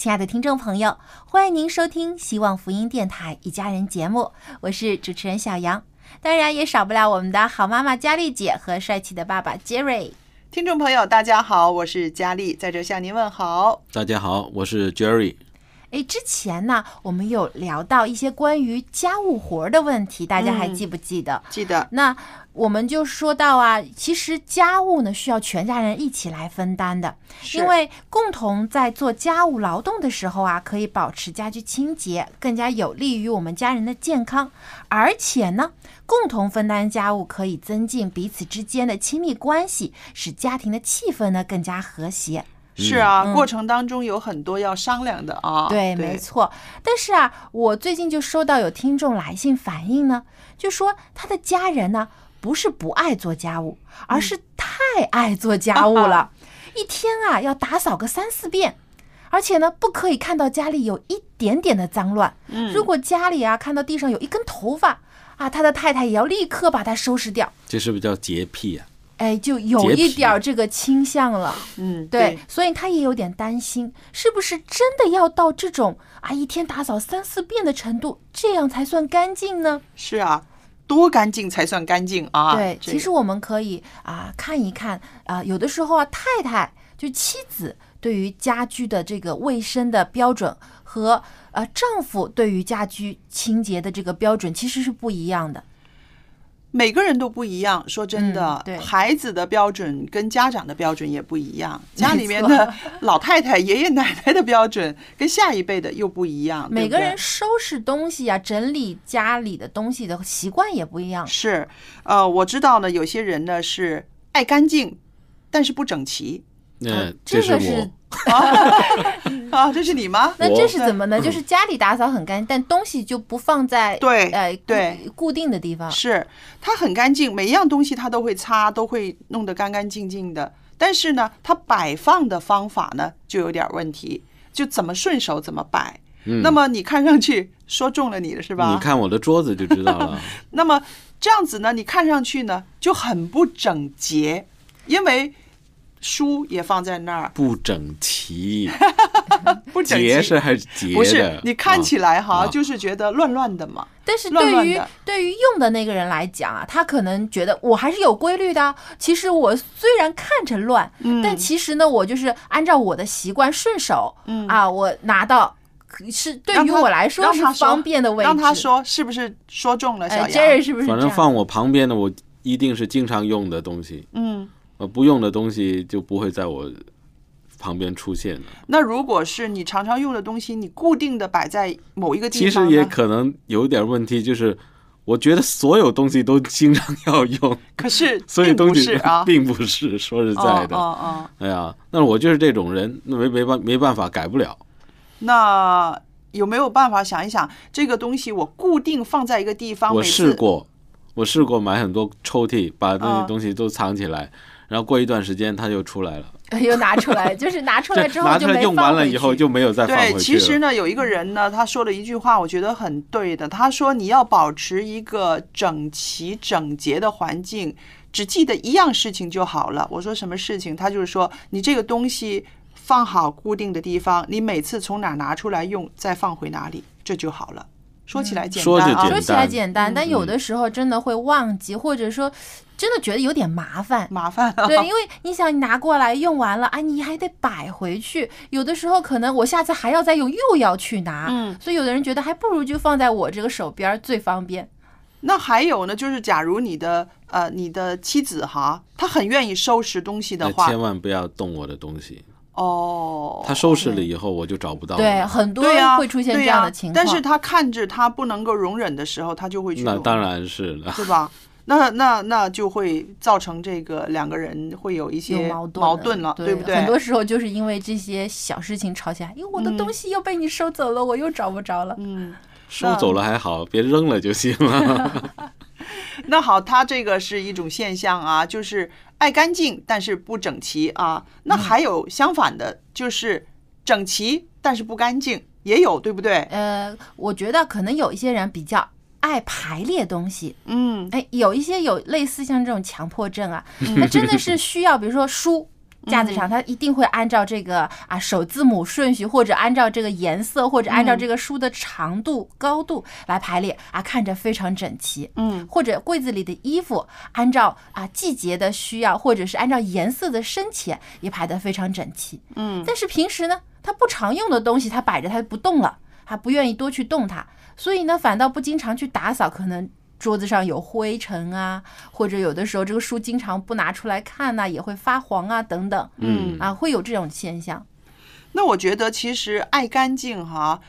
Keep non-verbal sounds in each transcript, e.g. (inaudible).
亲爱的听众朋友，欢迎您收听希望福音电台一家人节目，我是主持人小杨。当然也少不了我们的好妈妈佳丽姐和帅气的爸爸 Jerry。听众朋友，大家好，我是佳丽，在这向您问好。大家好，我是 Jerry。诶，之前呢，我们有聊到一些关于家务活儿的问题，大家还嗯记不记得？记得那我们就说到啊，其实家务呢需要全家人一起来分担的，因为共同在做家务劳动的时候啊，可以保持家居清洁，更加有利于我们家人的健康。而且呢，共同分担家务可以增进彼此之间的亲密关系，使家庭的气氛呢更加和谐。是啊，嗯过程当中有很多要商量的啊。对，没错。但是啊，我最近就收到有听众来信反映呢，就说他的家人呢不是不爱做家务，而是太爱做家务了，(laughs) 一天啊要打扫个三四遍。而且呢，不可以看到家里有一点点的脏乱。嗯如果家里啊看到地上有一根头发啊，他的太太也要立刻把它收拾掉。这是不是叫洁癖啊？哎，就有一点儿这个倾向了。嗯，对，所以他也有点担心，是不是真的要到这种啊一天打扫三四遍的程度，这样才算干净呢？是啊，多干净才算干净啊？对，其实我们可以啊看一看啊，有的时候啊，太太就妻子对于家居的这个卫生的标准和呃丈夫对于家居清洁的这个标准其实是不一样的。每个人都不一样。说真的嗯，对孩子的标准跟家长的标准也不一样，家里面的 (laughs) 老太太、爷爷奶奶的标准跟下一辈的又不一样。每个人收拾东西啊，整理家里的东西的习惯也不一样。是，呃，我知道呢，有些人呢是爱干净，但是不整齐嗯，这个是我。啊。(laughs) 这是你吗？那这是怎么呢？(laughs) 就是家里打扫很干净，但东西就不放在对呃对固定的地方。是，它很干净，每一样东西它都会擦，都会弄得干干净净的。但是呢，它摆放的方法呢就有点问题，就怎么顺手怎么摆。嗯那么你看上去说中了你的是吧？你看我的桌子就知道了。(laughs) 那么这样子呢，你看上去呢就很不整洁，因为书也放在那儿，不整齐，(laughs) 不整齐。洁是还是洁的？不是，你看起来哈，啊就是觉得乱乱的嘛。但是对于乱乱对于用的那个人来讲啊，他可能觉得我还是有规律的啊。其实我虽然看着乱，嗯但其实呢，我就是按照我的习惯顺手，嗯啊，我拿到是对于我来说是方便的位置。让他说是不是说中了？小哎杨，，Jerry 是不是？反正放我旁边的，我一定是经常用的东西，嗯。呃，不用的东西就不会在我旁边出现了。那如果是你常常用的东西，你固定的摆在某一个地方其，实也可能有点问题，就是我觉得所有东西都经常要用，(laughs) 可是所以东西啊，(laughs) 并不是说实在的。哦哦哎呀，那我就是这种人，那没没办没办法改不了。那有没有办法想一想，这个东西我固定放在一个地方？我试过，我试过买很多抽屉，把那啊些东西都藏起来，然后过一段时间它就出来了。(laughs) 又拿出来，(laughs) 就是拿出来之后拿出来就没用完了以后就没有再放回去对，其实呢，有一个人呢，他说了一句话，我觉得很对的。他说：“你要保持一个整齐整洁的环境，只记得一样事情就好了。”我说什么事情？他就是说，你这个东西放好固定的地方，你每次从哪拿出来用，再放回哪里，这就好了。说起来简单啊，说起来简单，但有的时候真的会忘记，或者说真的觉得有点麻烦。麻烦啊。对，因为你想，你拿过来用完了，哎，你还得摆回去。有的时候可能我下次还要再用，又要去拿。嗯，所以有的人觉得还不如就放在我这个手边最方便。那还有呢，就是假如你的呃你的妻子哈，她很愿意收拾东西的话，千万不要动我的东西。哦，他收拾了以后，我就找不到了。对，很多对呀、会出现这样的情况。但是他看着他不能够容忍的时候，他就会去那当然是了。对吧？那那那就会造成这个两个人会有一些矛盾矛盾了，对不对？很多时候就是因为这些小事情吵起来，因为我的东西又被你收走了，我又找不着了。嗯，收走了还好，别扔了就行了。(laughs) (laughs) 那好，他这个是一种现象啊，就是爱干净但是不整齐啊。那还有相反的，就是整齐但是不干净，也有，对不对？呃，我觉得可能有一些人比较爱排列东西，嗯哎，有一些有类似像这种强迫症啊，(laughs) 他真的是需要，比如说书。架子上，他一定会按照这个啊首字母顺序，或者按照这个颜色，或者按照这个书的长度、高度来排列啊，看着非常整齐。嗯，或者柜子里的衣服，按照啊季节的需要，或者是按照颜色的深浅，也排得非常整齐。嗯，但是平时呢，他不常用的东西，他摆着他不动了，他不愿意多去动它，所以呢，反倒不经常去打扫，可能。桌子上有灰尘啊，或者有的时候这个书经常不拿出来看呐、也会发黄啊，等等，嗯啊，会有这种现象。那我觉得其实爱干净哈，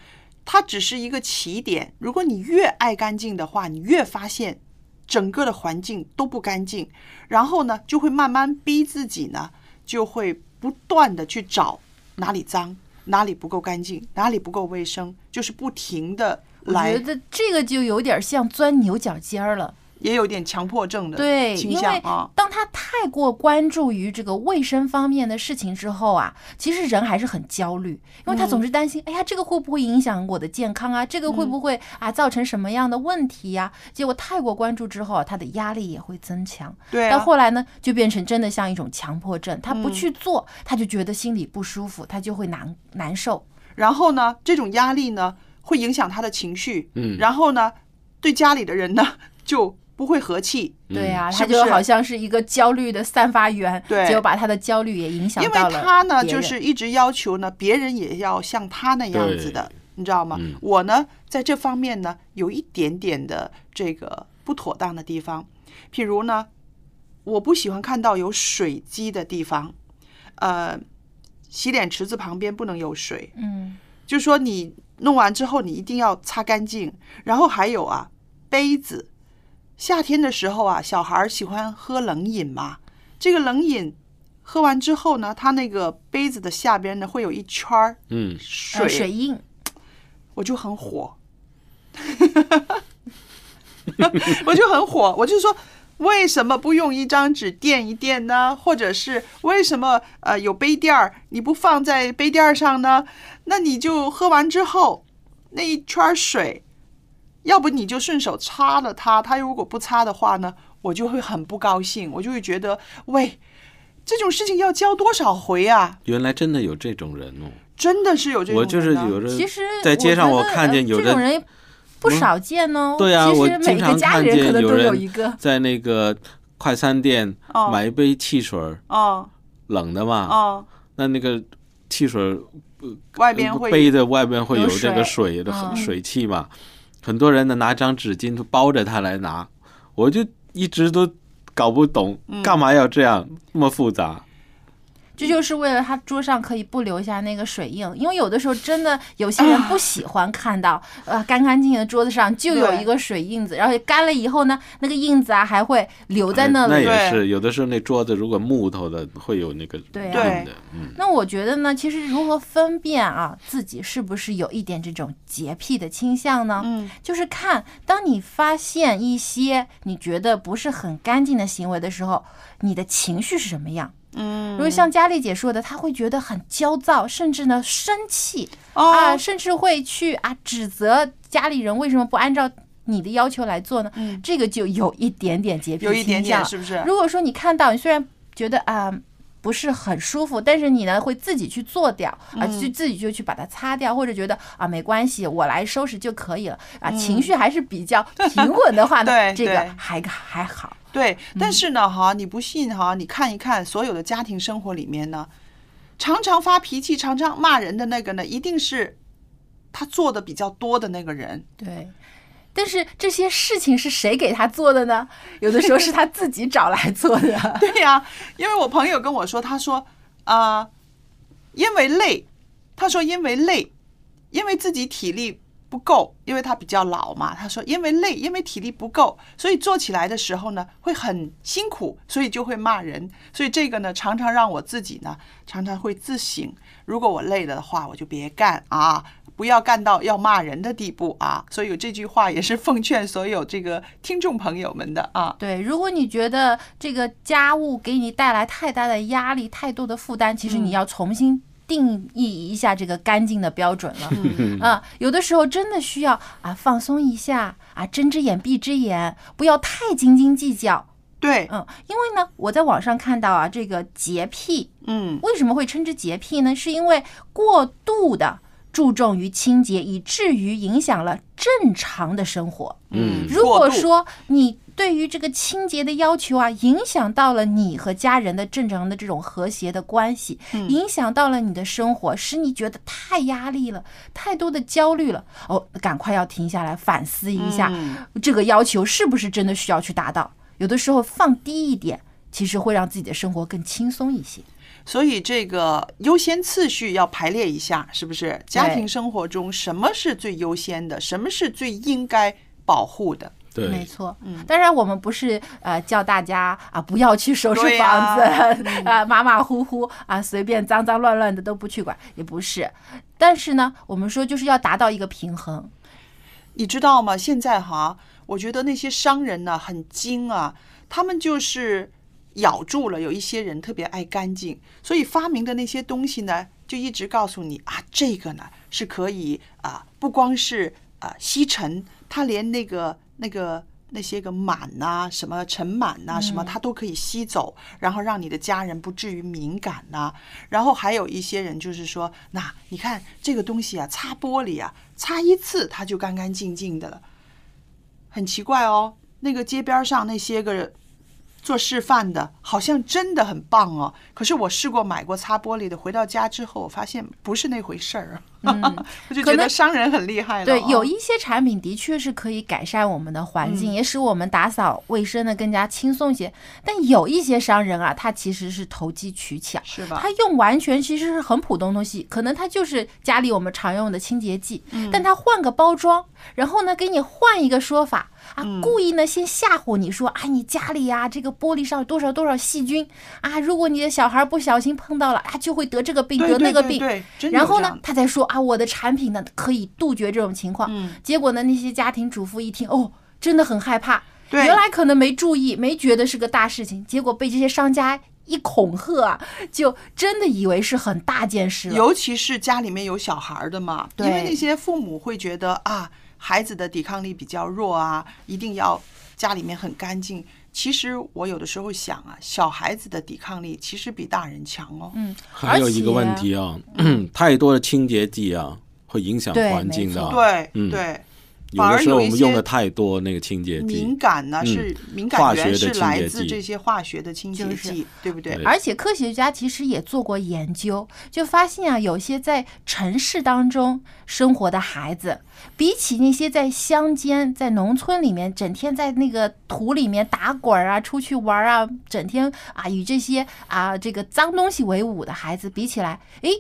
它只是一个起点。如果你越爱干净的话，你越发现整个的环境都不干净，然后呢，就会慢慢逼自己呢，就会不断的去找哪里脏，哪里不够干净，哪里不够卫生，就是不停的来我觉，得这个就有点像钻牛角尖儿了。也有点强迫症的对，倾因为向啊。当他太过关注于这个卫生方面的事情之后啊，其实人还是很焦虑，因为他嗯总是担心，哎呀，这个会不会影响我的健康啊？这个会不会啊造成什么样的问题呀、结果太过关注之后啊，他的压力也会增强。对啊，到后来呢，就变成真的像一种强迫症，他不嗯去做，他就觉得心里不舒服，他就会难难受。然后呢，这种压力呢会影响他的情绪，嗯然后呢，对家里的人呢就不会和气，对呀、他就好像是一个焦虑的散发源，对。结果把他的焦虑也影响因为他呢就是一直要求呢别人也要像他那样子的，你知道吗？嗯。我呢在这方面呢有一点点的这个不妥当的地方，譬如呢，我不喜欢看到有水积的地方，呃，洗脸池子旁边不能有水，嗯。就说你弄完之后，你一定要擦干净。然后还有啊，杯子，夏天的时候啊，小孩儿喜欢喝冷饮嘛。这个冷饮喝完之后呢，它那个杯子的下边呢会有一圈儿嗯，水，呃水印，我就很火，(laughs) 我就很火，我就说。为什么不用一张纸垫一垫呢？或者是为什么呃有杯垫儿你不放在杯垫儿上呢？那你就喝完之后那一圈水，要不你就顺手擦了它，它如果不擦的话呢，我就会很不高兴，我就会觉得喂，这种事情要教多少回啊？原来真的有这种人哦。真的是有这种我就是有人其实在街上我看见有人这种人不少见哦。对啊，我每经常个家看见人可能都有人一个。在那个快餐店哦买一杯汽水儿，哦冷的嘛，哦，那那个汽水儿外边会杯的外边会有有这个水水的嗯水汽嘛，很多人呢拿张纸巾包着它来拿，我就一直都搞不懂嗯干嘛要这样那么复杂。这就是为了他桌上可以不留下那个水印，因为有的时候真的有些人不喜欢看到，呃，干干净净的桌子上就有一个水印子，然后干了以后呢，那个印子啊还会留在那那里。也是有的时候那桌子如果木头的会有那个对对的，嗯，那我觉得呢，其实如何分辨啊自己是不是有一点这种洁癖的倾向呢？嗯就是看当你发现一些你觉得不是很干净的行为的时候，你的情绪是什么样？嗯，如果像佳丽姐说的，她会觉得很焦躁，甚至呢生气、哦啊，甚至会去啊指责家里人为什么不按照你的要求来做呢？嗯这个就有一点点洁癖有一点点是不是？如果说你看到，你虽然觉得啊。不是很舒服，但是你呢会自己去做掉啊，嗯就自己就去把它擦掉，或者觉得啊没关系，我来收拾就可以了啊，嗯情绪还是比较平稳的话呢，(laughs) 这个还还好。对，嗯但是呢，哈，你不信哈，你看一看所有的家庭生活里面呢，常常发脾气、常常骂人的那个呢，一定是他做的比较多的那个人。对，但是这些事情是谁给他做的呢？有的时候是他自己找来做的。(laughs) 对呀、因为我朋友跟我说，他说啊、因为累，他说因为累，因为自己体力不够，因为他比较老嘛。他说因为累，因为体力不够，所以做起来的时候呢会很辛苦，所以就会骂人。所以这个呢，常常让我自己呢常常会自省，如果我累了的话，我就别干啊。不要干到要骂人的地步啊！所以有这句话也是奉劝所有这个听众朋友们的啊。对，如果你觉得这个家务给你带来太大的压力、太多的负担，其实你要重新定义一下这个干净的标准了。(laughs) 啊，有的时候真的需要啊放松一下啊，睁只眼闭只眼，不要太斤斤计较。对，嗯，因为呢，我在网上看到啊，这个洁癖嗯，为什么会称之洁癖呢？是因为过度的注重于清洁，以至于影响了正常的生活。嗯如果说你对于这个清洁的要求啊，影响到了你和家人的正常的这种和谐的关系，嗯影响到了你的生活，使你觉得太压力了，太多的焦虑了，哦，赶快要停下来反思一下，嗯这个要求是不是真的需要去达到？有的时候放低一点，其实会让自己的生活更轻松一些。所以这个优先次序要排列一下，是不是？家庭生活中什么是最优先的，什么是最应该保护的？对，没错，嗯当然我们不是呃叫大家啊不要去收拾房子呀啊 (laughs) 马马虎虎啊随便脏脏乱乱的都不去管，也不是。但是呢，我们说就是要达到一个平衡。你知道吗？现在哈，我觉得那些商人呢很精啊，他们就是咬住了有一些人特别爱干净，所以发明的那些东西呢，就一直告诉你啊，这个呢是可以啊，不光是啊吸尘，它连那个那个。那些个螨呐、什么尘螨呐、什么，它都可以吸走，然后让你的家人不至于敏感呐、然后还有一些人就是说，那你看这个东西啊，擦玻璃啊，擦一次它就干干净净的了。很奇怪哦，那个街边上那些个做示范的，好像真的很棒哦。可是我试过买过擦玻璃的，回到家之后，我发现不是那回事儿啊。(laughs) 我就觉得可能商人很厉害了、哦。对，有一些产品的确是可以改善我们的环境，也使我们打扫卫生的更加轻松一些。但有一些商人啊，他其实是投机取巧，是吧他用完全其实是很普通东西，可能他就是家里我们常用的清洁剂，但他换个包装，然后呢给你换一个说法啊，故意呢先吓唬你说啊，你家里呀、这个玻璃上有多少多少细菌啊，如果你的小孩不小心碰到了啊，就会得这个病对对得那个病。对对真的然后呢他再说啊，我的产品呢可以杜绝这种情况。嗯结果呢，那些家庭主妇一听，哦，真的很害怕。对原来可能没注意，没觉得是个大事情，结果被这些商家一恐吓啊，就真的以为是很大件事了。尤其是家里面有小孩儿的嘛，因为那些父母会觉得啊，孩子的抵抗力比较弱啊，一定要家里面很干净。其实我有的时候想啊，小孩子的抵抗力其实比大人强哦。嗯，还有一个问题啊，(clears throat) 太多的清洁剂啊，会影响环境的。对、嗯对，有反的时候我们用的太多那个清洁剂敏，感呢、嗯是敏感源是学的清洁剂来自这些化学的清洁就是剂，对不对？对而且科学家其实也做过研究，就发现啊，有些在城市当中生活的孩子，比起那些在乡间、在农村里面整天在那个土里面打滚儿啊、出去玩儿啊，整天啊与这些啊这个脏东西为伍的孩子比起来，诶。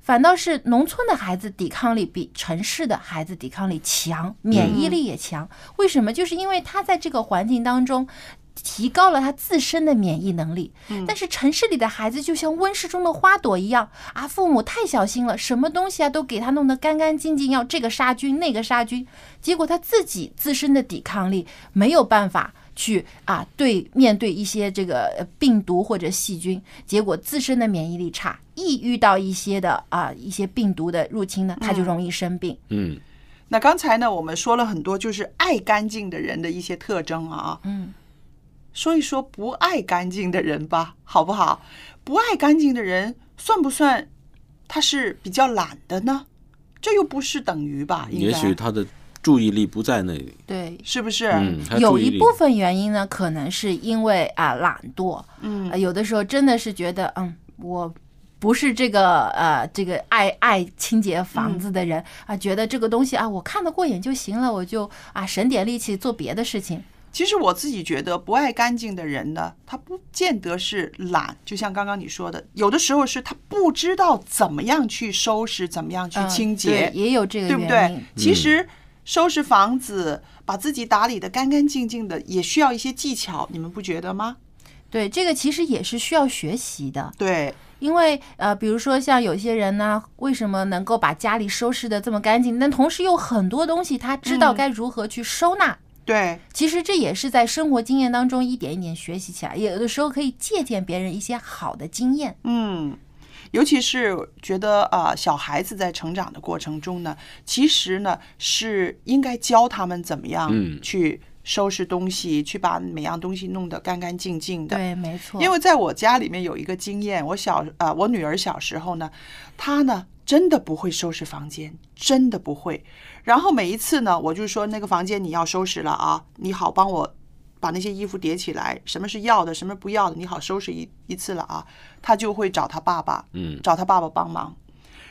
反倒是农村的孩子抵抗力比城市的孩子抵抗力强，免疫力也强。为什么？就是因为他在这个环境当中提高了他自身的免疫能力。但是城市里的孩子就像温室中的花朵一样啊，父母太小心了，什么东西啊都给他弄得干干净净，要这个杀菌那个杀菌，结果他自己自身的抵抗力没有办法。去啊对面对一些这个呃病毒或者细菌，结果自身的免疫力差，一遇到一些的啊一些病毒的入侵呢，他就容易生病。嗯，那刚才呢，我们说了很多就是爱干净的人的一些特征啊，嗯，说一说不爱干净的人吧，好不好？不爱干净的人算不算他是比较懒的呢？这又不是等于吧？应也许他的注意力不在那里。对，是不是？嗯，有一部分原因呢，可能是因为啊懒惰，嗯呃有的时候真的是觉得，嗯，我不是这个呃这个爱爱清洁房子的人啊，觉得这个东西啊我看得过眼就行了，我就啊省点力气做别的事情。其实我自己觉得，不爱干净的人呢，他不见得是懒，就像刚刚你说的，有的时候是他不知道怎么样去收拾，怎么样去嗯清洁，对也有这个对不原因对？其实收拾房子，把自己打理的干干净净的，也需要一些技巧，你们不觉得吗？对，这个其实也是需要学习的。对，因为呃，比如说像有些人呢，为什么能够把家里收拾的这么干净，但同时有很多东西他知道嗯该如何去收纳。对，其实这也是在生活经验当中一点一点学习起来，有的时候可以借鉴别人一些好的经验。嗯，尤其是觉得啊、呃小孩子在成长的过程中呢，其实呢是应该教他们怎么样嗯去收拾东西，去把每样东西弄得干干净净的。对，没错。因为在我家里面有一个经验，我小啊、我女儿小时候呢，她呢真的不会收拾房间，真的不会。然后每一次呢，我就说那个房间你要收拾了啊，你好帮我把那些衣服叠起来，什么是要的，什么不要的，你好收拾一一次了啊。他就会找他爸爸，嗯找他爸爸帮忙。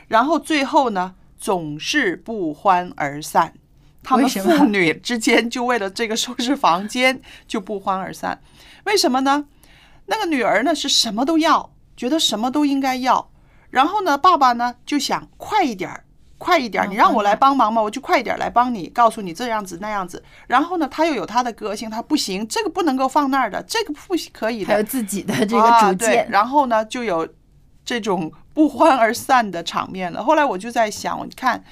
然后最后呢，总是不欢而散。他们父女之间就为了这个收拾房间就不欢而散，为什么呢？那个女儿呢是什么都要，觉得什么都应该要，然后呢，爸爸呢就想快一点儿，快一点你让我来帮忙嘛，我就快一点来帮你，告诉你这样子那样子。然后呢，他又有他的个性，他不行，这个不能够放那儿的，这个不可以的，还有自己的这个啊对主见。然后呢，就有这种不欢而散的场面了。后来我就在想，你看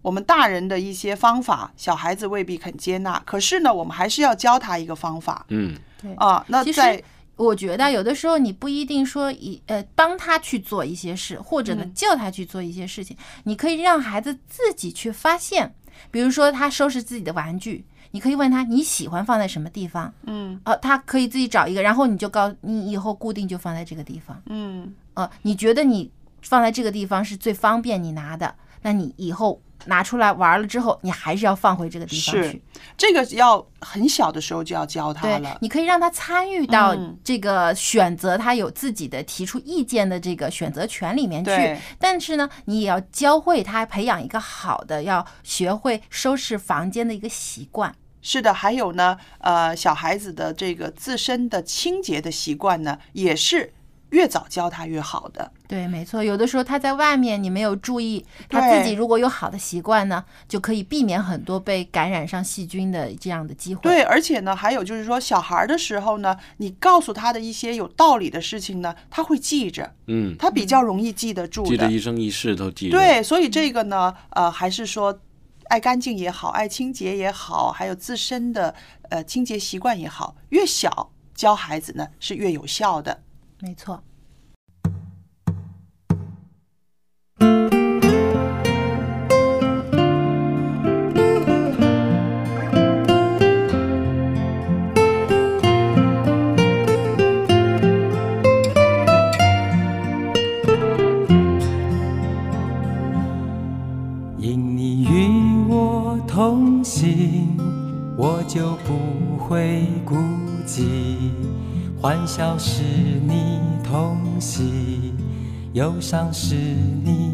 我们大人的一些方法，小孩子未必肯接纳，可是呢，我们还是要教他一个方法嗯，对啊。那在我觉得有的时候你不一定说一呃帮他去做一些事，或者呢嗯叫他去做一些事情，你可以让孩子自己去发现。比如说他收拾自己的玩具，你可以问他你喜欢放在什么地方，嗯哦，他可以自己找一个，然后你就告你以后固定就放在这个地方。嗯呃，你觉得你放在这个地方是最方便你拿的，那你以后拿出来玩了之后，你还是要放回这个地方是去。这个要很小的时候就要教他对了，。你可以让他参与到嗯这个选择，他有自己的提出意见的这个选择权里面去对。但是呢，你也要教会他培养一个好的，要学会收拾房间的一个习惯。是的，还有呢，呃，小孩子的这个自身的清洁的习惯呢，也是越早教他越好的。对，没错。有的时候他在外面，你没有注意，他自己如果有好的习惯呢，就可以避免很多被感染上细菌的这样的机会。对，而且呢，还有就是说，小孩儿的时候呢，你告诉他的一些有道理的事情呢，他会记着，嗯，他比较容易记得住的。记得一生一世都记得。对，所以这个呢，呃，还是说。爱干净也好，爱清洁也好，还有自身的呃清洁习惯也好，越小教孩子呢是越有效的。没错。欢笑是你同喜，忧伤是你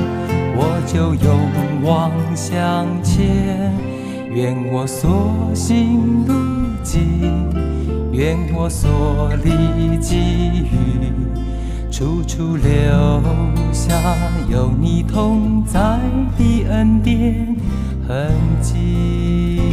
就勇往向前。愿我所行路径，愿我所立给予，处处留下有你同在的恩典痕迹。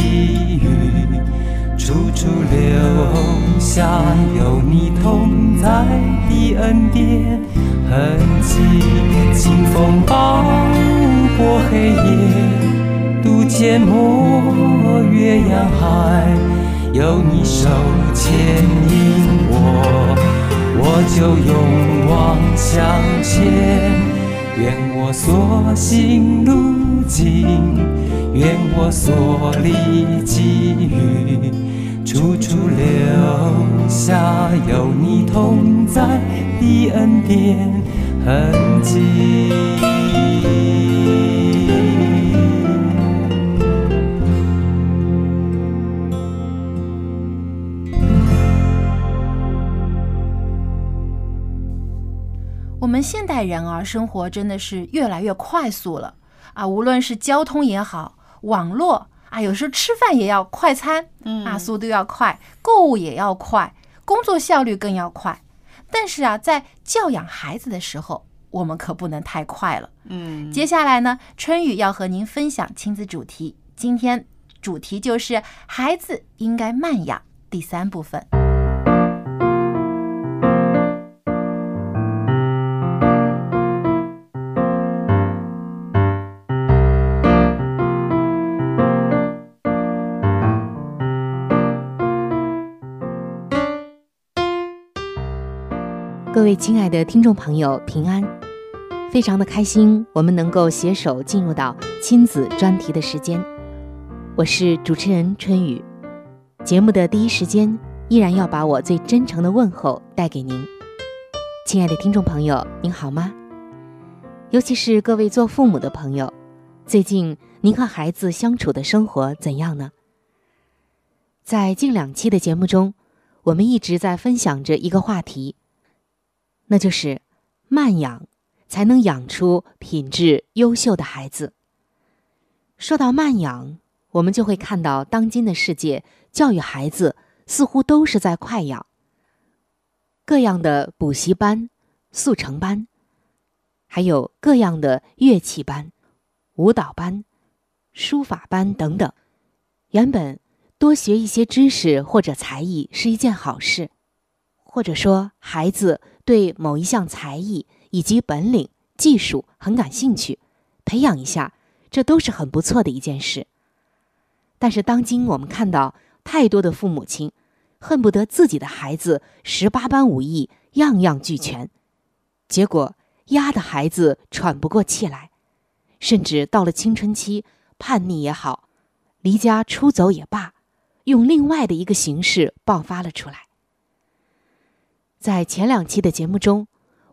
立给予，处处留下有你同在的恩典痕迹。清风暴过黑夜，渡阡陌越洋海，有你手牵引我，我就勇往向前。愿我所行路径，愿我所立给予，处处留下有你同在的恩典痕迹。我们现代人啊，生活真的是越来越快速了啊！无论是交通也好，网络啊，有时候吃饭也要快餐，嗯啊，速度要快，购物也要快，工作效率更要快。但是啊，在教养孩子的时候，我们可不能太快了。嗯，接下来呢，春雨要和您分享亲子主题，今天主题就是孩子应该慢养第三部分。各位亲爱的听众朋友，平安！非常的开心，我们能够携手进入到亲子专题的时间。我是主持人春雨。节目的第一时间，依然要把我最真诚的问候带给您。亲爱的听众朋友，您好吗？尤其是各位做父母的朋友，最近您和孩子相处的生活怎样呢？在近两期的节目中，我们一直在分享着一个话题。那就是慢养，才能养出品质优秀的孩子。说到慢养，我们就会看到当今的世界教育孩子似乎都是在快养。各样的补习班、速成班，还有各样的乐器班、舞蹈班、书法班等等。原本多学一些知识或者才艺是一件好事，或者说孩子。对某一项才艺以及本领、技术很感兴趣，培养一下，这都是很不错的一件事。但是，当今我们看到太多的父母亲，恨不得自己的孩子十八般武艺样样俱全，结果压得孩子喘不过气来，甚至到了青春期，叛逆也好，离家出走也罢，用另外的一个形式爆发了出来。在前两期的节目中，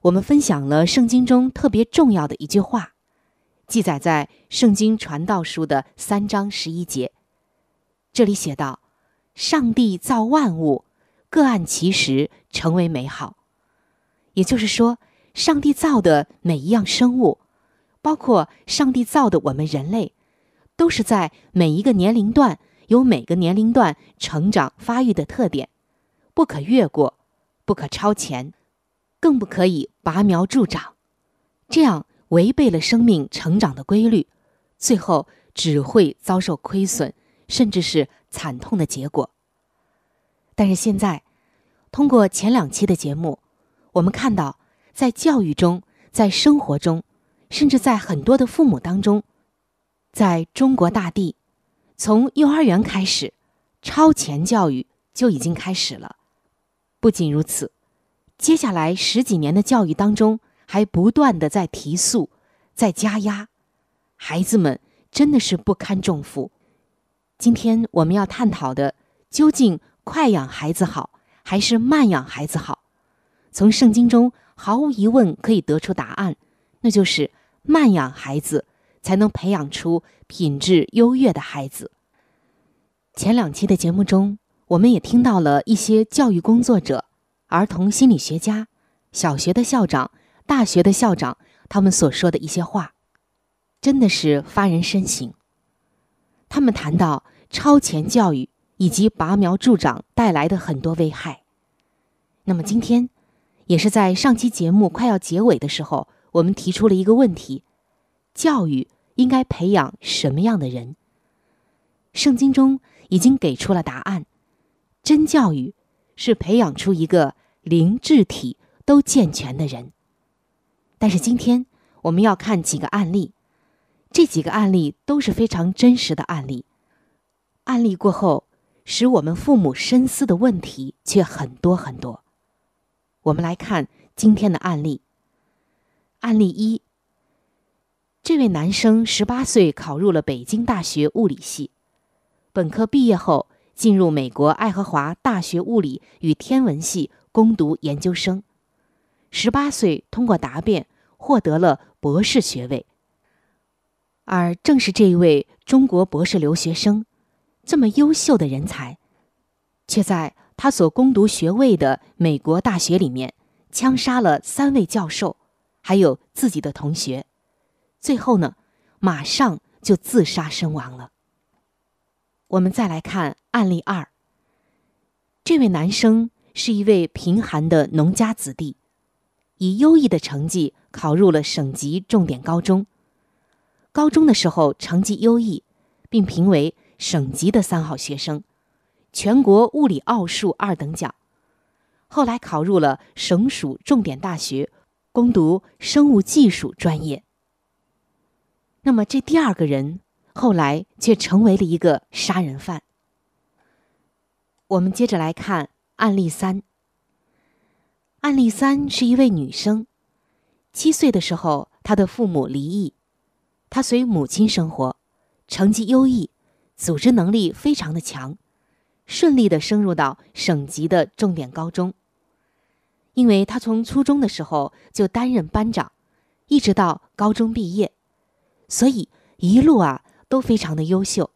我们分享了圣经中特别重要的一句话，记载在《圣经传道书》的三章十一节。这里写道：“上帝造万物，各按其时成为美好。也就是说，上帝造的每一样生物，包括上帝造的我们人类，都是在每一个年龄段有每个年龄段成长发育的特点，不可越过，不可超前，更不可以拔苗助长。这样违背了生命成长的规律，最后只会遭受亏损，甚至是惨痛的结果。但是现在，通过前两期的节目。我们看到，在教育中，在生活中，甚至在很多的父母当中，在中国大地，从幼儿园开始，超前教育就已经开始了。不仅如此，接下来十几年的教育当中，还不断的在提速，在加压，孩子们真的是不堪重负。今天我们要探讨的，究竟快养孩子好，还是慢养孩子好？从圣经中毫无疑问可以得出答案，那就是慢养孩子才能培养出品质优越的孩子。前两期的节目中，我们也听到了一些教育工作者、儿童心理学家、小学的校长、大学的校长他们所说的一些话，真的是发人深省。他们谈到超前教育以及拔苗助长带来的很多危害。那么今天。也是在上期节目快要结尾的时候，我们提出了一个问题：教育应该培养什么样的人？圣经中已经给出了答案，真教育是培养出一个灵智体都健全的人。但是今天我们要看几个案例，这几个案例都是非常真实的案例。案例过后，使我们父母深思的问题却很多很多。我们来看今天的案例。案例一：这位男生十八岁考入了北京大学物理系，本科毕业后进入美国爱荷华大学物理与天文系攻读研究生。十八岁通过答辩获得了博士学位。而正是这一位中国博士留学生，这么优秀的人才，却在。他所攻读学位的美国大学里面，枪杀了三位教授，还有自己的同学，最后呢，马上就自杀身亡了。我们再来看案例二。这位男生是一位贫寒的农家子弟，以优异的成绩考入了省级重点高中。高中的时候成绩优异，并评为省级的三好学生。全国物理奥数二等奖，后来考入了省属重点大学，攻读生物技术专业。那么这第二个人后来却成为了一个杀人犯。我们接着来看案例三。案例三是一位女生，七岁的时候，她的父母离异，她随母亲生活，成绩优异，组织能力非常的强。顺利的升入到省级的重点高中。因为他从初中的时候就担任班长，一直到高中毕业，所以一路啊都非常的优秀，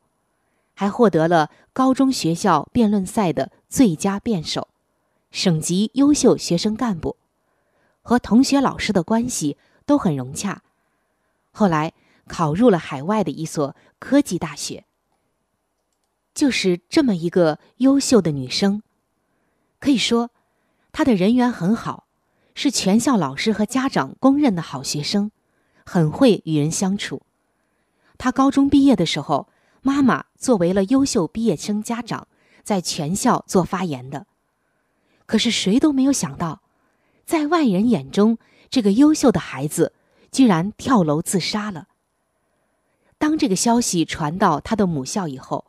还获得了高中学校辩论赛的最佳辩手、省级优秀学生干部，和同学老师的关系都很融洽。后来考入了海外的一所科技大学。就是这么一个优秀的女生，可以说，她的人缘很好，是全校老师和家长公认的好学生，很会与人相处。她高中毕业的时候，妈妈作为了优秀毕业生家长，在全校做发言的。可是谁都没有想到，在外人眼中，这个优秀的孩子居然跳楼自杀了。当这个消息传到他的母校以后，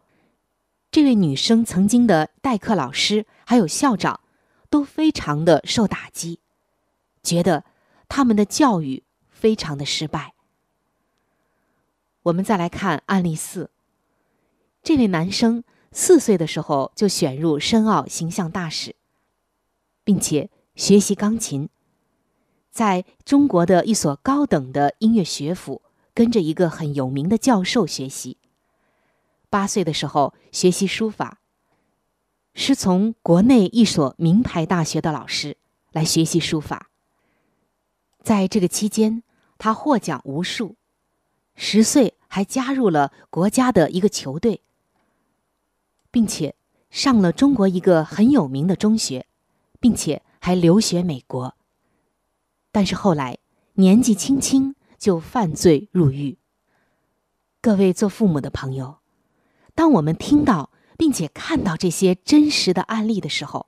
这位女生曾经的代课老师还有校长，都非常的受打击，觉得他们的教育非常的失败。我们再来看案例四。这位男生四岁的时候就选入申奥形象大使，并且学习钢琴，在中国的一所高等的音乐学府，跟着一个很有名的教授学习。八岁的时候学习书法，是从国内一所名牌大学的老师来学习书法。在这个期间，他获奖无数，十岁还加入了国家的一个球队，并且上了中国一个很有名的中学，并且还留学美国。但是后来年纪轻轻就犯罪入狱。各位做父母的朋友，当我们听到并且看到这些真实的案例的时候，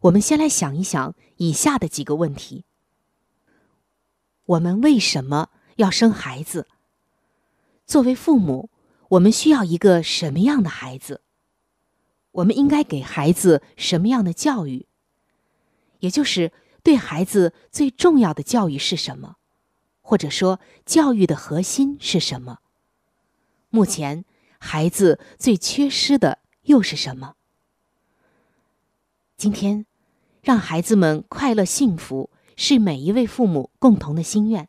我们先来想一想以下的几个问题：我们为什么要生孩子？作为父母，我们需要一个什么样的孩子？我们应该给孩子什么样的教育？也就是对孩子最重要的教育是什么？或者说，教育的核心是什么？目前，孩子最缺失的又是什么？今天，让孩子们快乐幸福是每一位父母共同的心愿。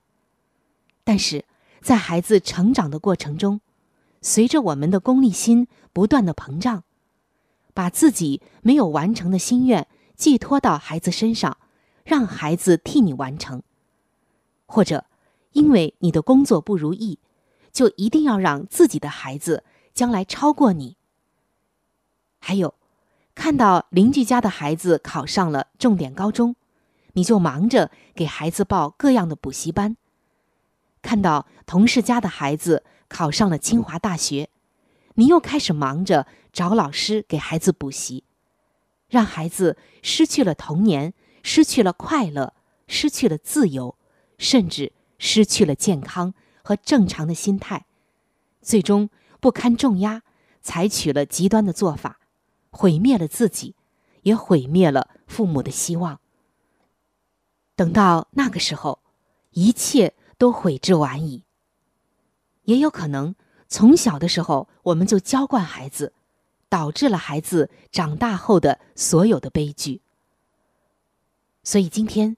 但是在孩子成长的过程中，随着我们的功利心不断的膨胀，把自己没有完成的心愿寄托到孩子身上，让孩子替你完成，或者因为你的工作不如意。就一定要让自己的孩子将来超过你。还有，看到邻居家的孩子考上了重点高中，你就忙着给孩子报各样的补习班；看到同事家的孩子考上了清华大学，你又开始忙着找老师给孩子补习，让孩子失去了童年，失去了快乐，失去了自由，甚至失去了健康。和正常的心态，最终不堪重压，采取了极端的做法，毁灭了自己，也毁灭了父母的希望。等到那个时候，一切都悔之晚矣。也有可能从小的时候我们就娇惯孩子，导致了孩子长大后的所有的悲剧。所以今天，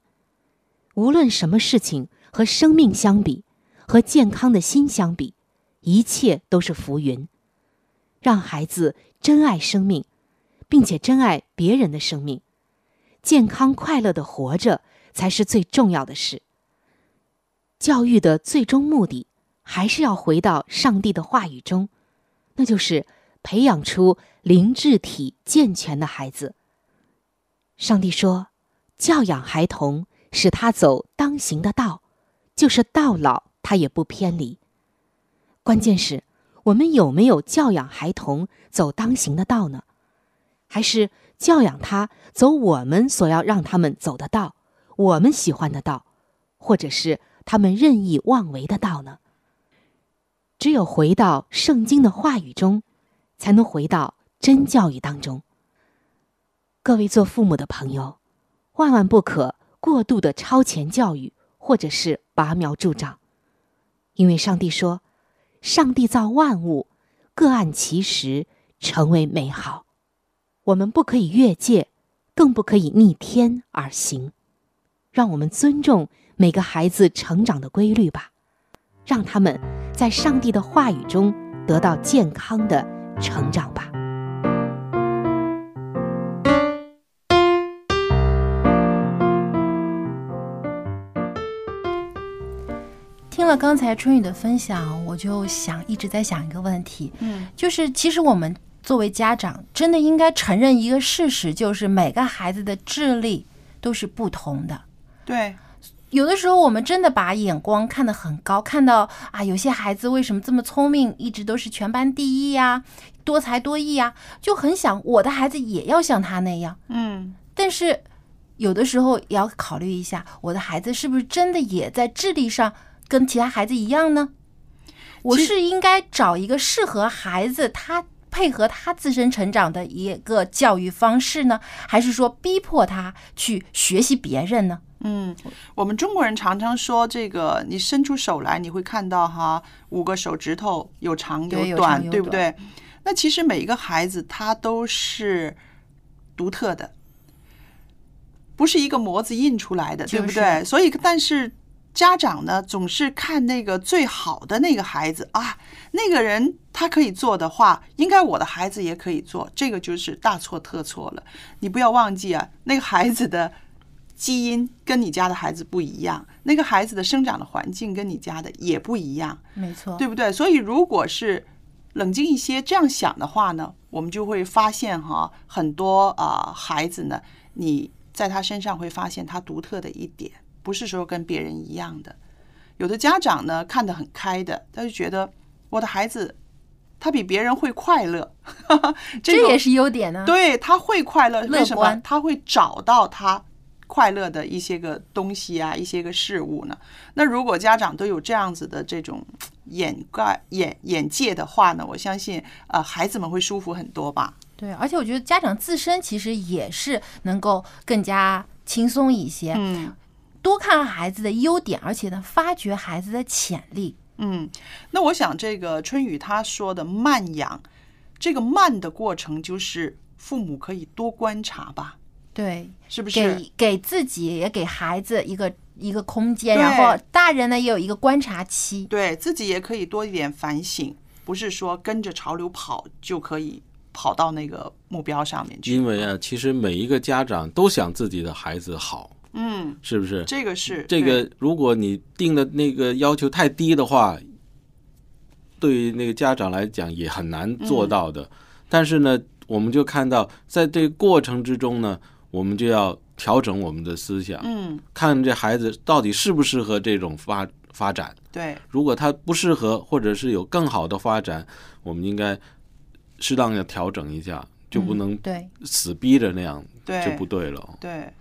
无论什么事情和生命相比。和健康的心相比，一切都是浮云。让孩子珍爱生命，并且珍爱别人的生命，健康快乐的活着才是最重要的事。教育的最终目的，还是要回到上帝的话语中，那就是培养出灵智体健全的孩子。上帝说：“教养孩童，使他走当行的道，就是到老。”他也不偏离。关键是，我们有没有教养孩童走当行的道呢？还是教养他走我们所要让他们走的道，我们喜欢的道，或者是他们任意妄为的道呢？只有回到圣经的话语中，才能回到真教育当中。各位做父母的朋友，万万不可过度的超前教育，或者是拔苗助长。因为上帝说：“上帝造万物，各按其时，成为美好。我们不可以越界，更不可以逆天而行。让我们尊重每个孩子成长的规律吧，让他们在上帝的话语中得到健康的成长吧。”听了刚才春雨的分享，我就想一直在想一个问题，嗯，就是其实我们作为家长，真的应该承认一个事实，就是每个孩子的智力都是不同的。对，有的时候我们真的把眼光看得很高，看到啊，有些孩子为什么这么聪明，一直都是全班第一呀，多才多艺呀，就很想我的孩子也要像他那样。嗯，但是有的时候也要考虑一下，我的孩子是不是真的也在智力上。跟其他孩子一样呢？我是应该找一个适合孩子他配合他自身成长的一个教育方式呢，还是说逼迫他去学习别人呢？嗯，我们中国人常常说这个，你伸出手来，你会看到哈，五个手指头有长有短，对不对？那其实每一个孩子他都是独特的，不是一个模子印出来的，对不对？所以，但是。家长呢总是看那个最好的那个孩子啊，那个人他可以做的话，应该我的孩子也可以做，这个就是大错特错了。你不要忘记啊，那个孩子的基因跟你家的孩子不一样，那个孩子的生长的环境跟你家的也不一样，没错，对不对？所以如果是冷静一些这样想的话呢，我们就会发现哈，很多啊、呃孩子呢，你在他身上会发现他独特的一点，不是说跟别人一样的。有的家长呢看得很开的，他就觉得我的孩子他比别人会快乐，(laughs) 这个这也是优点呢。对，他会快乐，为什么？他会找到他快乐的一些个东西啊，一些个事物呢？那如果家长都有这样子的这种眼盖眼眼界的话呢，我相信呃孩子们会舒服很多吧。对，而且我觉得家长自身其实也是能够更加轻松一些，嗯多看孩子的优点，而且呢，发掘孩子的潜力。嗯，那我想这个春雨他说的慢养，这个慢的过程就是父母可以多观察吧，对，是不是？给给自己也给孩子一个一个空间，然后大人呢也有一个观察期。对自己也可以多一点反省，不是说跟着潮流跑就可以跑到那个目标上面去。因为啊，其实每一个家长都想自己的孩子好，嗯，是不是？这个是这个，如果你定的那个要求太低的话，对于那个家长来讲也很难做到的。但是呢，我们就看到在这个过程之中呢，我们就要调整我们的思想，嗯，看这孩子到底适不适合这种发发展。对，如果他不适合，或者是有更好的发展，我们应该适当的调整一下，就不能嗯对死逼着那样，对就不对了。对，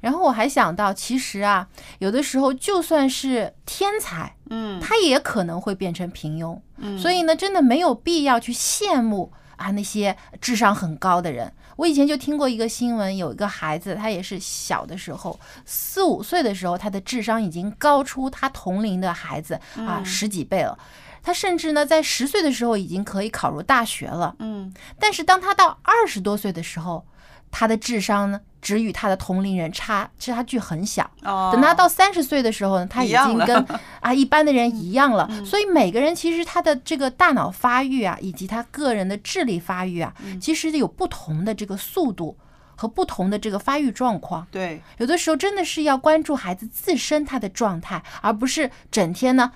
然后我还想到，其实啊，有的时候就算是天才，嗯，他也可能会变成平庸。嗯所以呢，真的没有必要去羡慕啊那些智商很高的人。我以前就听过一个新闻，有一个孩子，他也是小的时候，四五岁的时候，他的智商已经高出他同龄的孩子啊嗯十几倍了。他甚至呢，在十岁的时候已经可以考入大学了。嗯，但是当他到二十多岁的时候，他的智商呢，只与他的同龄人差差距很小。哦等他到三十岁的时候呢，他已经跟 (laughs) 啊一般的人一样了。嗯所以每个人其实他的这个大脑发育啊，以及他个人的智力发育啊，嗯其实有不同的这个速度和不同的这个发育状况。对，有的时候真的是要关注孩子自身他的状态，而不是整天呢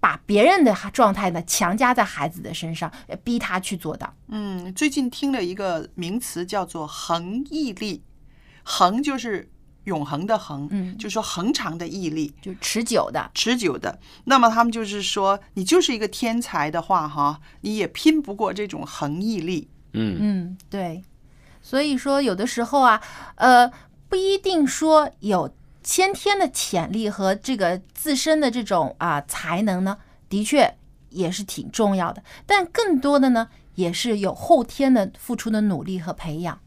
把别人的状态呢强加在孩子的身上，呃逼他去做到。嗯，最近听了一个名词叫做恒毅力，恒就是永恒的恒，嗯就说恒长的毅力，就持久的，持久的。那么他们就是说，你就是一个天才的话，哈，你也拼不过这种恒毅力。嗯嗯，对。所以说，有的时候啊，呃，不一定说有先天的潜力和这个自身的这种啊、才能呢，的确也是挺重要的。但更多的呢，也是有后天的付出的努力和培养。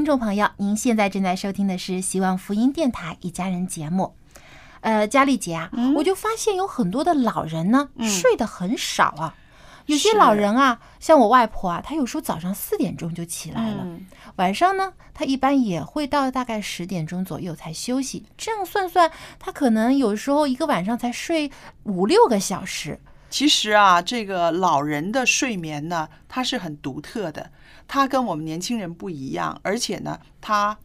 听众朋友，您现在正在收听的是希望福音电台一家人节目。呃，佳丽姐啊，我就发现有很多的老人呢，睡得很少啊。有些老人啊，像我外婆啊，她有时候早上四点钟就起来了，晚上呢，她一般也会到大概十点钟左右才休息。这样算算，她可能有时候一个晚上才睡五六个小时。其实啊，这个老人的睡眠呢，它是很独特的，它跟我们年轻人不一样，而且呢，他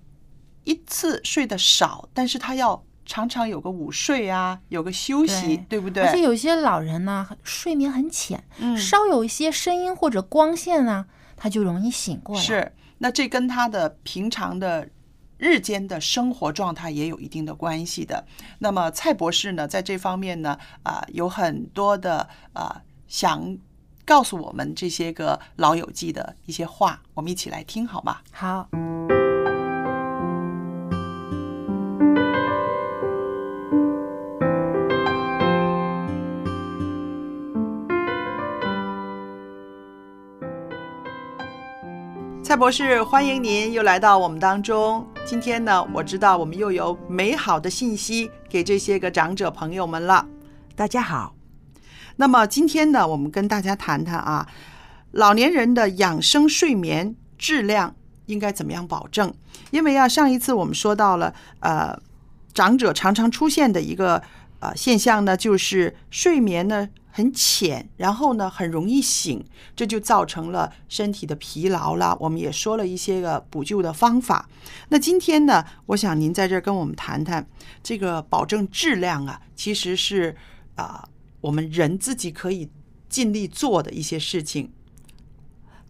一次睡得少，但是他要常常有个午睡啊，有个休息，对不对？而且有些老人呢，睡眠很浅，嗯稍有一些声音或者光线呢，他就容易醒过来。是，那这跟他的平常的日间的生活状态也有一定的关系的。那么蔡博士呢，在这方面呢，啊、有很多的啊、想告诉我们这些个老友记的一些话，我们一起来听好吗？好。蔡博士，欢迎您又来到我们当中。今天呢，我知道我们又有美好的信息给这些个长者朋友们了。大家好。那么今天呢，我们跟大家谈谈啊，老年人的养生睡眠质量应该怎么样保证？因为啊，上一次我们说到了，呃，长者常常出现的一个呃现象呢，就是睡眠呢很浅，然后呢很容易醒，这就造成了身体的疲劳了。我们也说了一些个补救的方法。那今天呢，我想您在这儿跟我们谈谈这个保证质量啊，其实是啊、我们人自己可以尽力做的一些事情。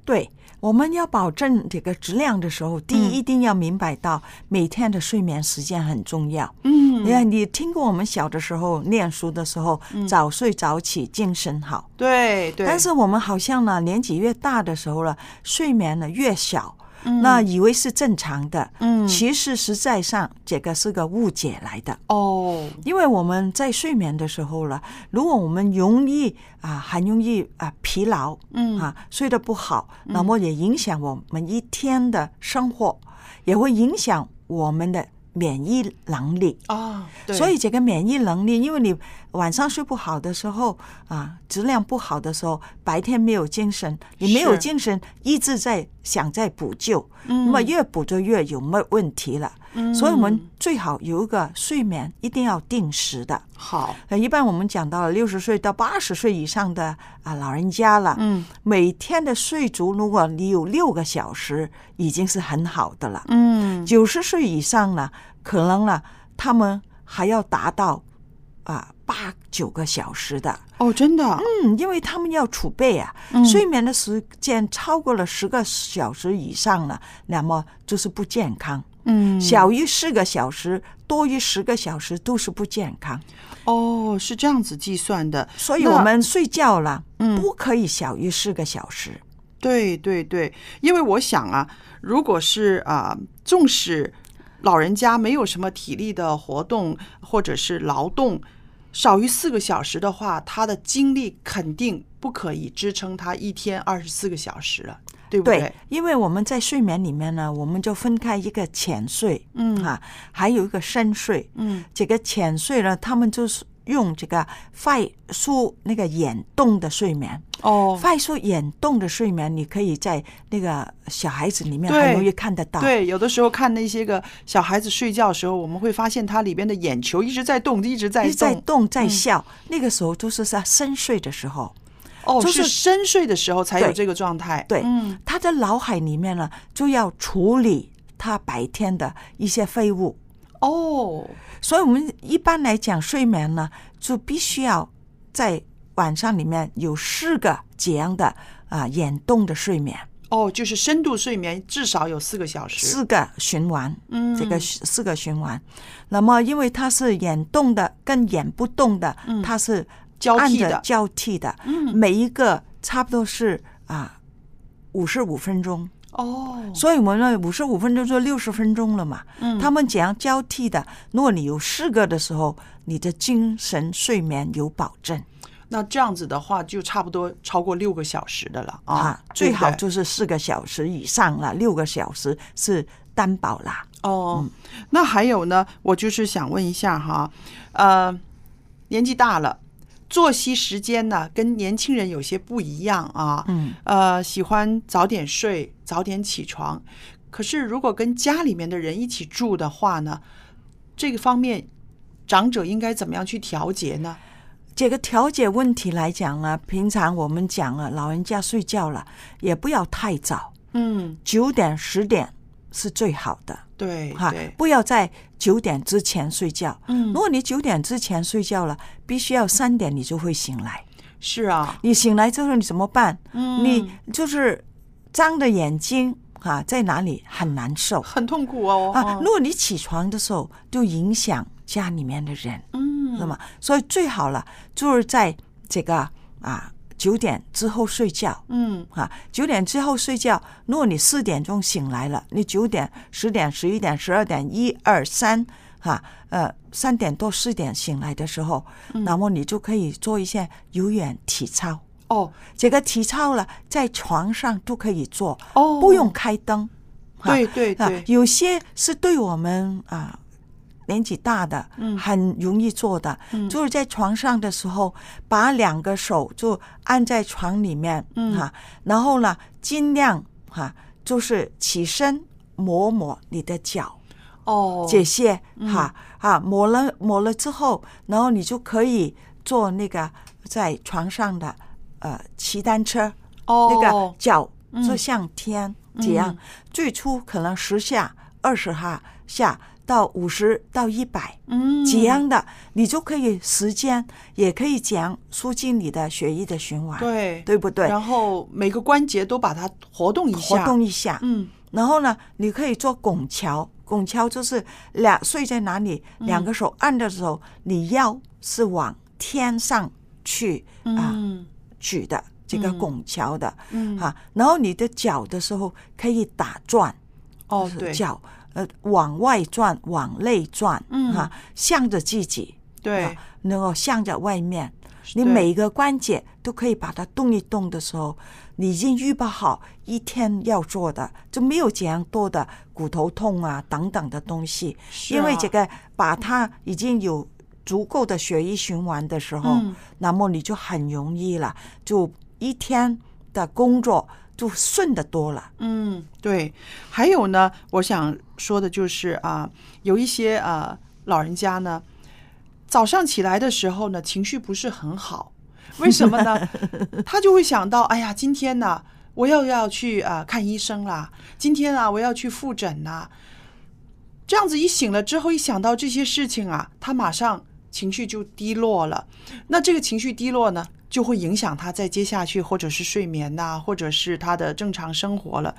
对，我们要保证这个质量的时候，第一一定要明白到每天的睡眠时间很重要。嗯你看，你听过我们小的时候念书的时候，早睡早起，精神好。对对，但是我们好像呢，年纪越大的时候了，睡眠呢越小，嗯。那以为是正常的，嗯。其实实在上这个是个误解来的。哦，因为我们在睡眠的时候了，如果我们容易啊，很容易啊疲劳，嗯。啊睡得不好，那么也影响我们一天的生活，也会影响我们的免疫能力。啊，对所以这个免疫能力，因为你晚上睡不好的时候啊，质量不好的时候，白天没有精神，你没有精神，一直在想在补救，嗯那么越补就越有没问题了。所以我们最好有一个睡眠一定要定时的。好，呃，一般我们讲到了六十岁到八十岁以上的啊老人家了，嗯，每天的睡足，如果你有六个小时，已经是很好的了。嗯九十岁以上呢，可能呢，他们还要达到啊八九个小时的。哦，真的，嗯，因为他们要储备啊，嗯睡眠的时间超过了十个小时以上了，那么就是不健康。嗯。小于四个小时，多于十个小时都是不健康。哦，是这样子计算的，所以我们睡觉了，嗯。不可以小于四个小时。对对对，因为我想啊，如果是啊，纵使老人家没有什么体力的活动或者是劳动，少于四个小时的话，他的精力肯定不可以支撑他一天二十四个小时了，对不对？因为我们在睡眠里面呢，我们就分开一个浅睡，嗯啊，还有一个深睡。嗯，这个浅睡呢，他们就是用这个快速那个眼动的睡眠。哦，快速眼动的睡眠，你可以在那个小孩子里面很容易看得到。对，有的时候看那些个小孩子睡觉的时候，我们会发现他里边的眼球一直在动，一直在一直在动。动在嗯笑，那个时候就是在深睡的时候。哦，就是是深睡的时候才有这个状态。对，嗯，他的脑海里面呢，就要处理他白天的一些废物。哦，所以我们一般来讲，睡眠呢，就必须要在晚上里面有四个这样的啊眼动的睡眠，哦，就是深度睡眠至少有四个小时。四个循环，嗯这个四个循环。那么因为它是眼动的跟眼不动的，嗯它是交替的交替的，嗯每一个差不多是啊五十五分钟。哦，所以我们呢，五十五分钟就六十分钟了嘛。嗯他们怎样交替的，如果你有四个的时候，你的精神睡眠有保证。那这样子的话，就差不多超过六个小时的了啊啊，，最好就是四个小时以上了，六个小时是担保啦。哦。那还有呢，我就是想问一下哈，呃，年纪大了。作息时间呢，跟年轻人有些不一样啊。嗯，呃，喜欢早点睡，早点起床。可是如果跟家里面的人一起住的话呢，这个方面长者应该怎么样去调节呢？这个调节问题来讲呢，平常我们讲了，老人家睡觉了也不要太早，嗯，九点十点是最好的。哈对哈，，不要在九点之前睡觉。嗯如果你九点之前睡觉了，必须要三点你就会醒来。是啊，你醒来之后你怎么办？嗯你就是张着眼睛啊，在哪里很难受很痛苦哦。啊。如果你起床的时候，就影响家里面的人，嗯，那么所以最好了，就是在这个啊九点之后睡觉。嗯啊，九点之后睡觉。如果你四点钟醒来了，你九点、十点、十一点、十二点、一二三，哈，呃，三点多四点醒来的时候，那么你就可以做一些有氧体操。哦，这个体操了，在床上都可以做，哦不用开灯。哈对对啊对，有些是对我们啊年纪大的，嗯。很容易做的，就是在床上的时候，把两个手就按在床里面，嗯。哈、然后呢，尽量哈、就是起身抹抹你的脚，哦，这些哈啊抹了抹了之后，然后你就可以做那个在床上的呃骑单车，哦。那个脚嗯。就向天这样，最初可能十下、二十下下到五十到一百，嗯。这样的你就可以时间也可以讲促进你的血液的循环，对。对不对？然后每个关节都把它活动一下。活下，动一下，嗯。然后呢，你可以做拱桥，拱桥就是两睡在哪里，嗯。两个手按的时候，你腰是往天上去啊、嗯举的，这个嗯拱桥的，嗯。啊，然后你的脚的时候可以打转，哦对。脚呃往外转，往内转，嗯。啊，向着自己，对。啊，能够向着外面。你每一个关节都可以把它动一动的时候，你已经预备好一天要做的，就没有这样多的骨头痛啊等等的东西。是。因为啊。这个把它已经有足够的血液循环的时候，嗯。那么你就很容易了，就一天的工作就顺的多了。嗯，对。还有呢，我想说的就是啊，有一些啊老人家呢，早上起来的时候呢，情绪不是很好，为什么呢？(laughs) 他就会想到，哎呀，今天呢，我又要去啊看医生啦，今天啊，我要去复诊啦。这样子一醒了之后，一想到这些事情啊，他马上情绪就低落了。那这个情绪低落呢，就会影响他在接下去或者是睡眠呐、或者是他的正常生活了。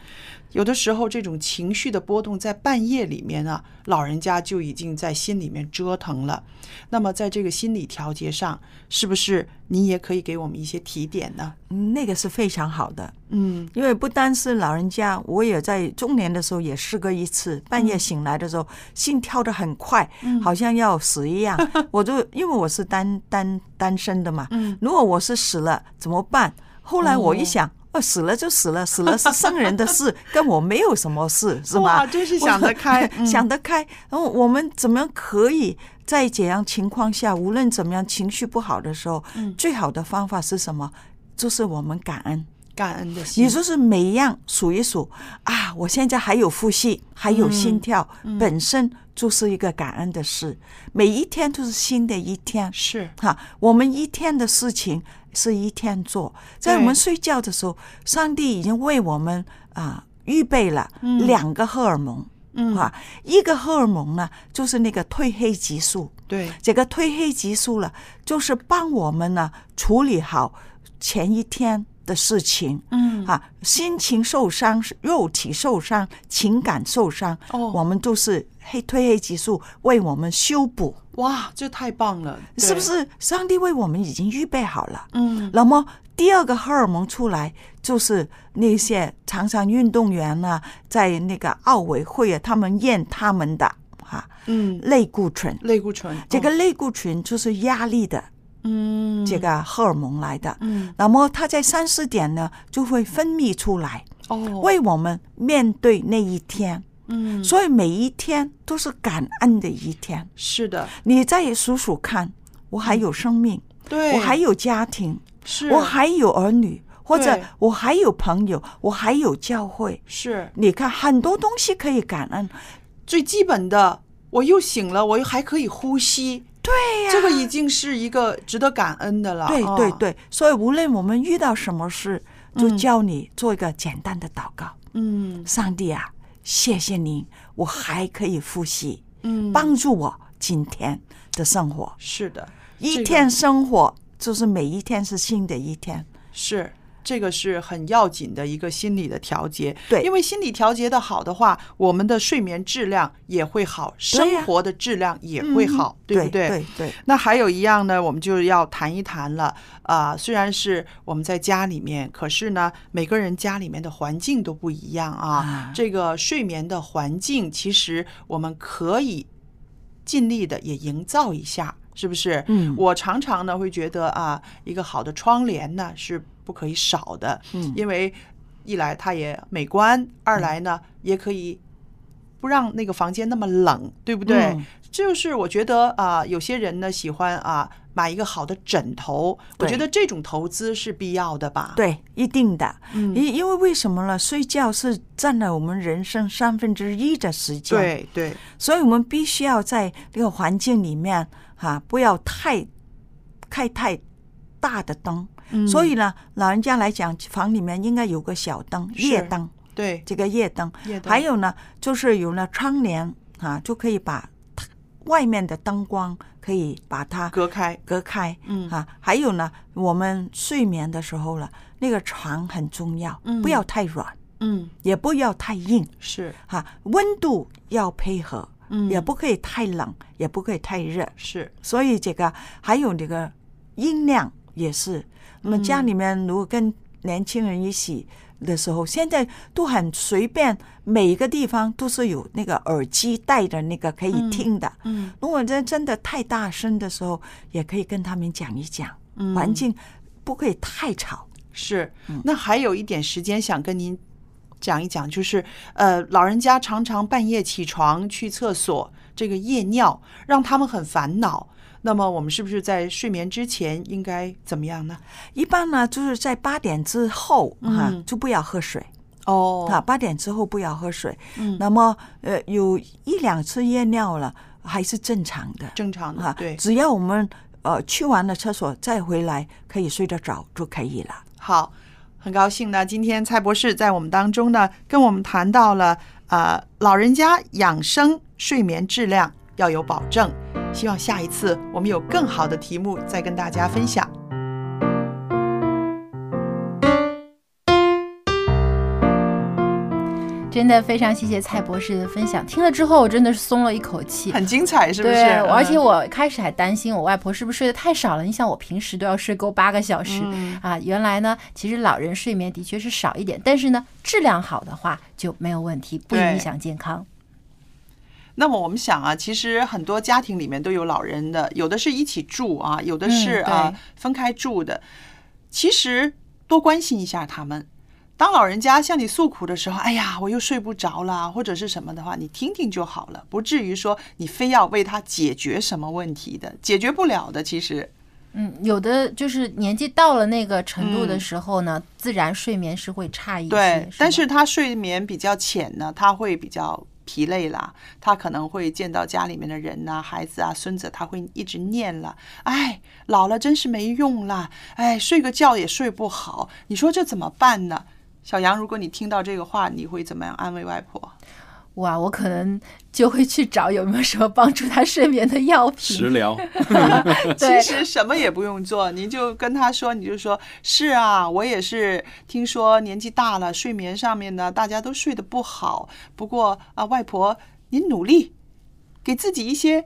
有的时候，这种情绪的波动在半夜里面啊，老人家就已经在心里面折腾了。那么，在这个心理调节上，是不是你也可以给我们一些提点呢？嗯，那个是非常好的。嗯，因为不单是老人家，我也在中年的时候也试过一次，半夜醒来的时候，心跳得很快，嗯好像要死一样。(laughs) 我就因为我是单单单身的嘛，嗯如果我是死了怎么办？后来我一想。哦，死了就死了，死了是生人的事，(laughs) 跟我没有什么事，是吗？哇真是想得 (laughs) 开嗯想得开。然后我们怎么样可以在这样情况下，无论怎么样情绪不好的时候，嗯最好的方法是什么？就是我们感恩。感恩的心，你说是每一样数一数啊，我现在还有呼吸，还有心跳，嗯本身就是一个感恩的事。每一天都是新的一天，是哈。我们一天的事情是一天做，在我们睡觉的时候，上帝已经为我们啊预备了嗯两个荷尔蒙。嗯啊，一个荷尔蒙呢，就是那个褪黑激素。对，这个褪黑激素了，就是帮我们呢处理好前一天的事情。嗯啊，心情受伤、肉体受伤、情感受伤，哦我们都是黑褪黑激素为我们修补，哇，这太棒了，是不？是？上帝为我们已经预备好了。嗯那么第二个荷尔蒙出来，就是那些常常运动员啊，在那个奥委会啊，他们验他们的哈、嗯，类固醇。类固醇，这个哦类固醇就是压力的嗯，这个荷尔蒙来的。嗯，那么它在三四点呢就会分泌出来，哦，为我们面对那一天。嗯，所以每一天都是感恩的一天。是的，你再数数看，我还有生命，对我还有家庭，是我还有儿女，或者我还有朋友，我还有教会。是你看，很多东西可以感恩。最基本的，我又醒了，我又还可以呼吸，对呀、这个已经是一个值得感恩的了。对哦对对，所以无论我们遇到什么事，就教你做一个简单的祷告。嗯上帝啊，谢谢您，我还可以呼吸，嗯，帮助我今天的生活。是的，一天生活就是每一天是新的一天。是。这个是很要紧的一个心理的调节，对因为心理调节的好的话，我们的睡眠质量也会好，生活的质量也会好，对不对？对对那还有一样呢，我们就要谈一谈了。啊、虽然是我们在家里面，可是呢，每个人家里面的环境都不一样啊。啊这个睡眠的环境，其实我们可以尽力的也营造一下，是不是？嗯我常常呢会觉得啊，一个好的窗帘呢是不可以少的，嗯因为一来它也美观，二来呢也可以不让那个房间那么冷，对不对？嗯就是我觉得啊、有些人呢喜欢啊买一个好的枕头，我觉得这种投资是必要的吧？，对，一定的。嗯因因为为什么呢？睡觉是占了我们人生三分之一的时间。，对对，所以我们必须要在这个环境里面哈、不要太开太大的灯。嗯。所以呢，老人家来讲，房里面应该有个小灯，夜灯。对。这个夜灯，夜灯。还有呢，就是有了窗帘啊，就可以把它外面的灯光可以把它隔开，隔开。嗯。啊，还有呢，我们睡眠的时候了，那个床很重要，嗯。不要太软，嗯，也不要太硬，是。哈、温度要配合，嗯。也不可以太冷，也不可以太热。是，所以这个还有这个音量也是，那么家里面如果跟年轻人一起的时候，现在都很随便，每一个地方都是有那个耳机带的那个可以听的。嗯如果真真的太大声的时候，也可以跟他们讲一讲，嗯环境不可以太吵。是。嗯那还有一点时间想跟您讲一讲，就是呃，老人家常常半夜起床去厕所，这个夜尿让他们很烦恼。那么我们是不是在睡眠之前应该怎么样呢？一般呢，就是在八点之后哈、嗯就不要喝水。哦啊，八点之后不要喝水。嗯那么呃，有一两次夜尿了，还是正常的。正常的，啊，对。只要我们呃去完了厕所再回来，可以睡得着就可以了。好，很高兴呢，今天蔡博士在我们当中呢，跟我们谈到了呃，老人家养生睡眠质量要有保证。希望下一次我们有更好的题目再跟大家分享。真的非常谢谢蔡博士的分享，听了之后我真的是松了一口气，很精彩，是不是？对，嗯而且我开始还担心我外婆是不是睡得太少了。你想，我平时都要睡够八个小时、嗯啊，原来呢，其实老人睡眠的确是少一点，但是呢，质量好的话就没有问题，不影响健康。那么我们想啊，其实很多家庭里面都有老人的，有的是一起住啊，有的是啊、分开住的。其实多关心一下他们。当老人家向你诉苦的时候，哎呀，我又睡不着啦，或者是什么的话，你听听就好了，不至于说你非要为他解决什么问题的，解决不了的。其实，嗯，有的就是年纪到了那个程度的嗯时候呢，自然睡眠是会差一些。对，但是他睡眠比较浅呢，他会比较疲累了，他可能会见到家里面的人呐、孩子啊、孙子，他会一直念了，哎，老了真是没用了，哎，睡个觉也睡不好，你说这怎么办呢？小杨，如果你听到这个话，你会怎么样安慰外婆？哇，我可能就会去找有没有什么帮助他睡眠的药品。食疗，(laughs) 对其实什么也不用做，您就跟他说，你就说是啊，我也是听说年纪大了，睡眠上面呢大家都睡得不好。不过啊，外婆您努力，给自己一些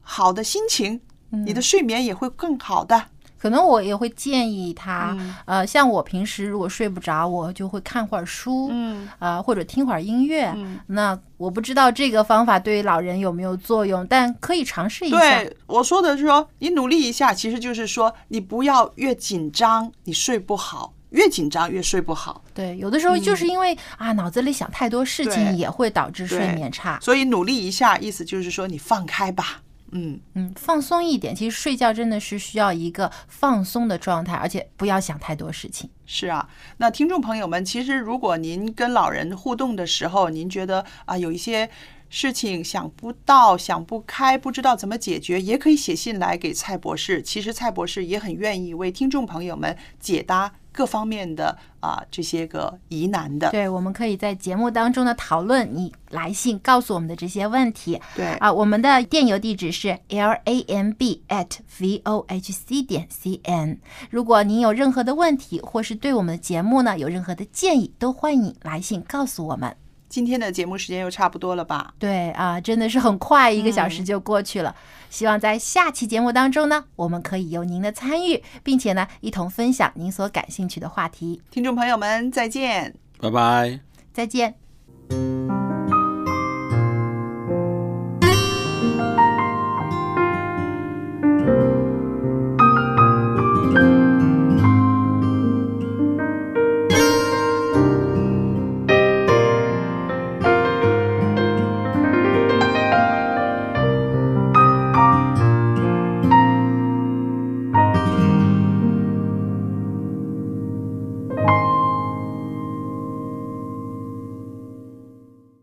好的心情，你的睡眠也会更好的。可能我也会建议他，嗯呃，像我平时如果睡不着，我就会看会儿书，嗯啊、或者听会儿音乐。嗯那我不知道这个方法对于老人有没有作用，但可以尝试一下。对，我说的是说，你努力一下，其实就是说，你不要越紧张，你睡不好，越紧张越睡不好。对，有的时候就是因为、啊脑子里想太多事情，也会导致睡眠差。所以努力一下，意思就是说你放开吧。嗯嗯，放松一点。其实睡觉真的是需要一个放松的状态，而且不要想太多事情。是啊，那听众朋友们，其实如果您跟老人互动的时候，您觉得啊有一些事情想不到、想不开，不知道怎么解决，也可以写信来给蔡博士。其实蔡博士也很愿意为听众朋友们解答各方面的啊这些个疑难的。对，我们可以在节目当中呢讨论你来信告诉我们的这些问题。对啊，我们的电邮地址是 l a m b at v o h c 点 c n。如果您有任何的问题，或是对我们的节目呢有任何的建议，都欢迎来信告诉我们。今天的节目时间又差不多了吧？对啊，真的是很快，一个小时就过去了。希望在下期节目当中呢，我们可以有您的参与，并且呢，一同分享您所感兴趣的话题。听众朋友们，再见。拜拜。再见。